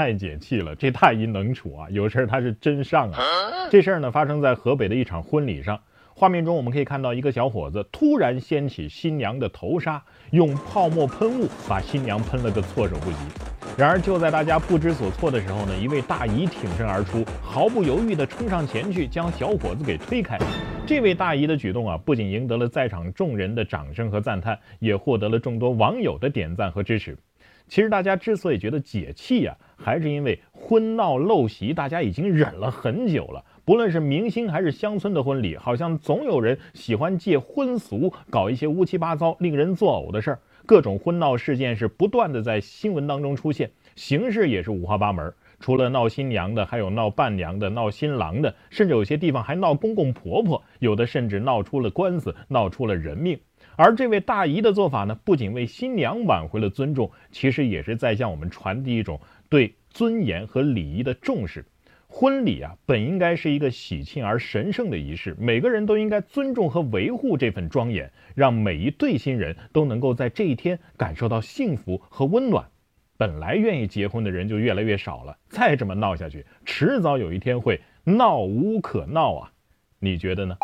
太解气了，这大姨能处啊，有事儿她是真上啊。这事儿呢，发生在河北的一场婚礼上。画面中我们可以看到一个小伙子突然掀起新娘的头纱，用泡沫喷雾把新娘喷了个措手不及。然而就在大家不知所措的时候呢，一位大姨挺身而出，毫不犹豫地冲上前去将小伙子给推开。这位大姨的举动啊，不仅赢得了在场众人的掌声和赞叹，也获得了众多网友的点赞和支持。其实大家之所以觉得解气呀，还是因为婚闹陋习，大家已经忍了很久了。不论是明星还是乡村的婚礼，好像总有人喜欢借婚俗搞一些乌七八糟、令人作呕的事儿。各种婚闹事件是不断的在新闻当中出现，形式也是五花八门。除了闹新娘的，还有闹伴娘的、闹新郎的，甚至有些地方还闹公公婆婆，有的甚至闹出了官司，闹出了人命。而这位大姨的做法呢，不仅为新娘挽回了尊重，其实也是在向我们传递一种对尊严和礼仪的重视。婚礼啊，本应该是一个喜庆而神圣的仪式，每个人都应该尊重和维护这份庄严，让每一对新人都能够在这一天感受到幸福和温暖。本来愿意结婚的人就越来越少了，再这么闹下去，迟早有一天会闹无可闹啊！你觉得呢？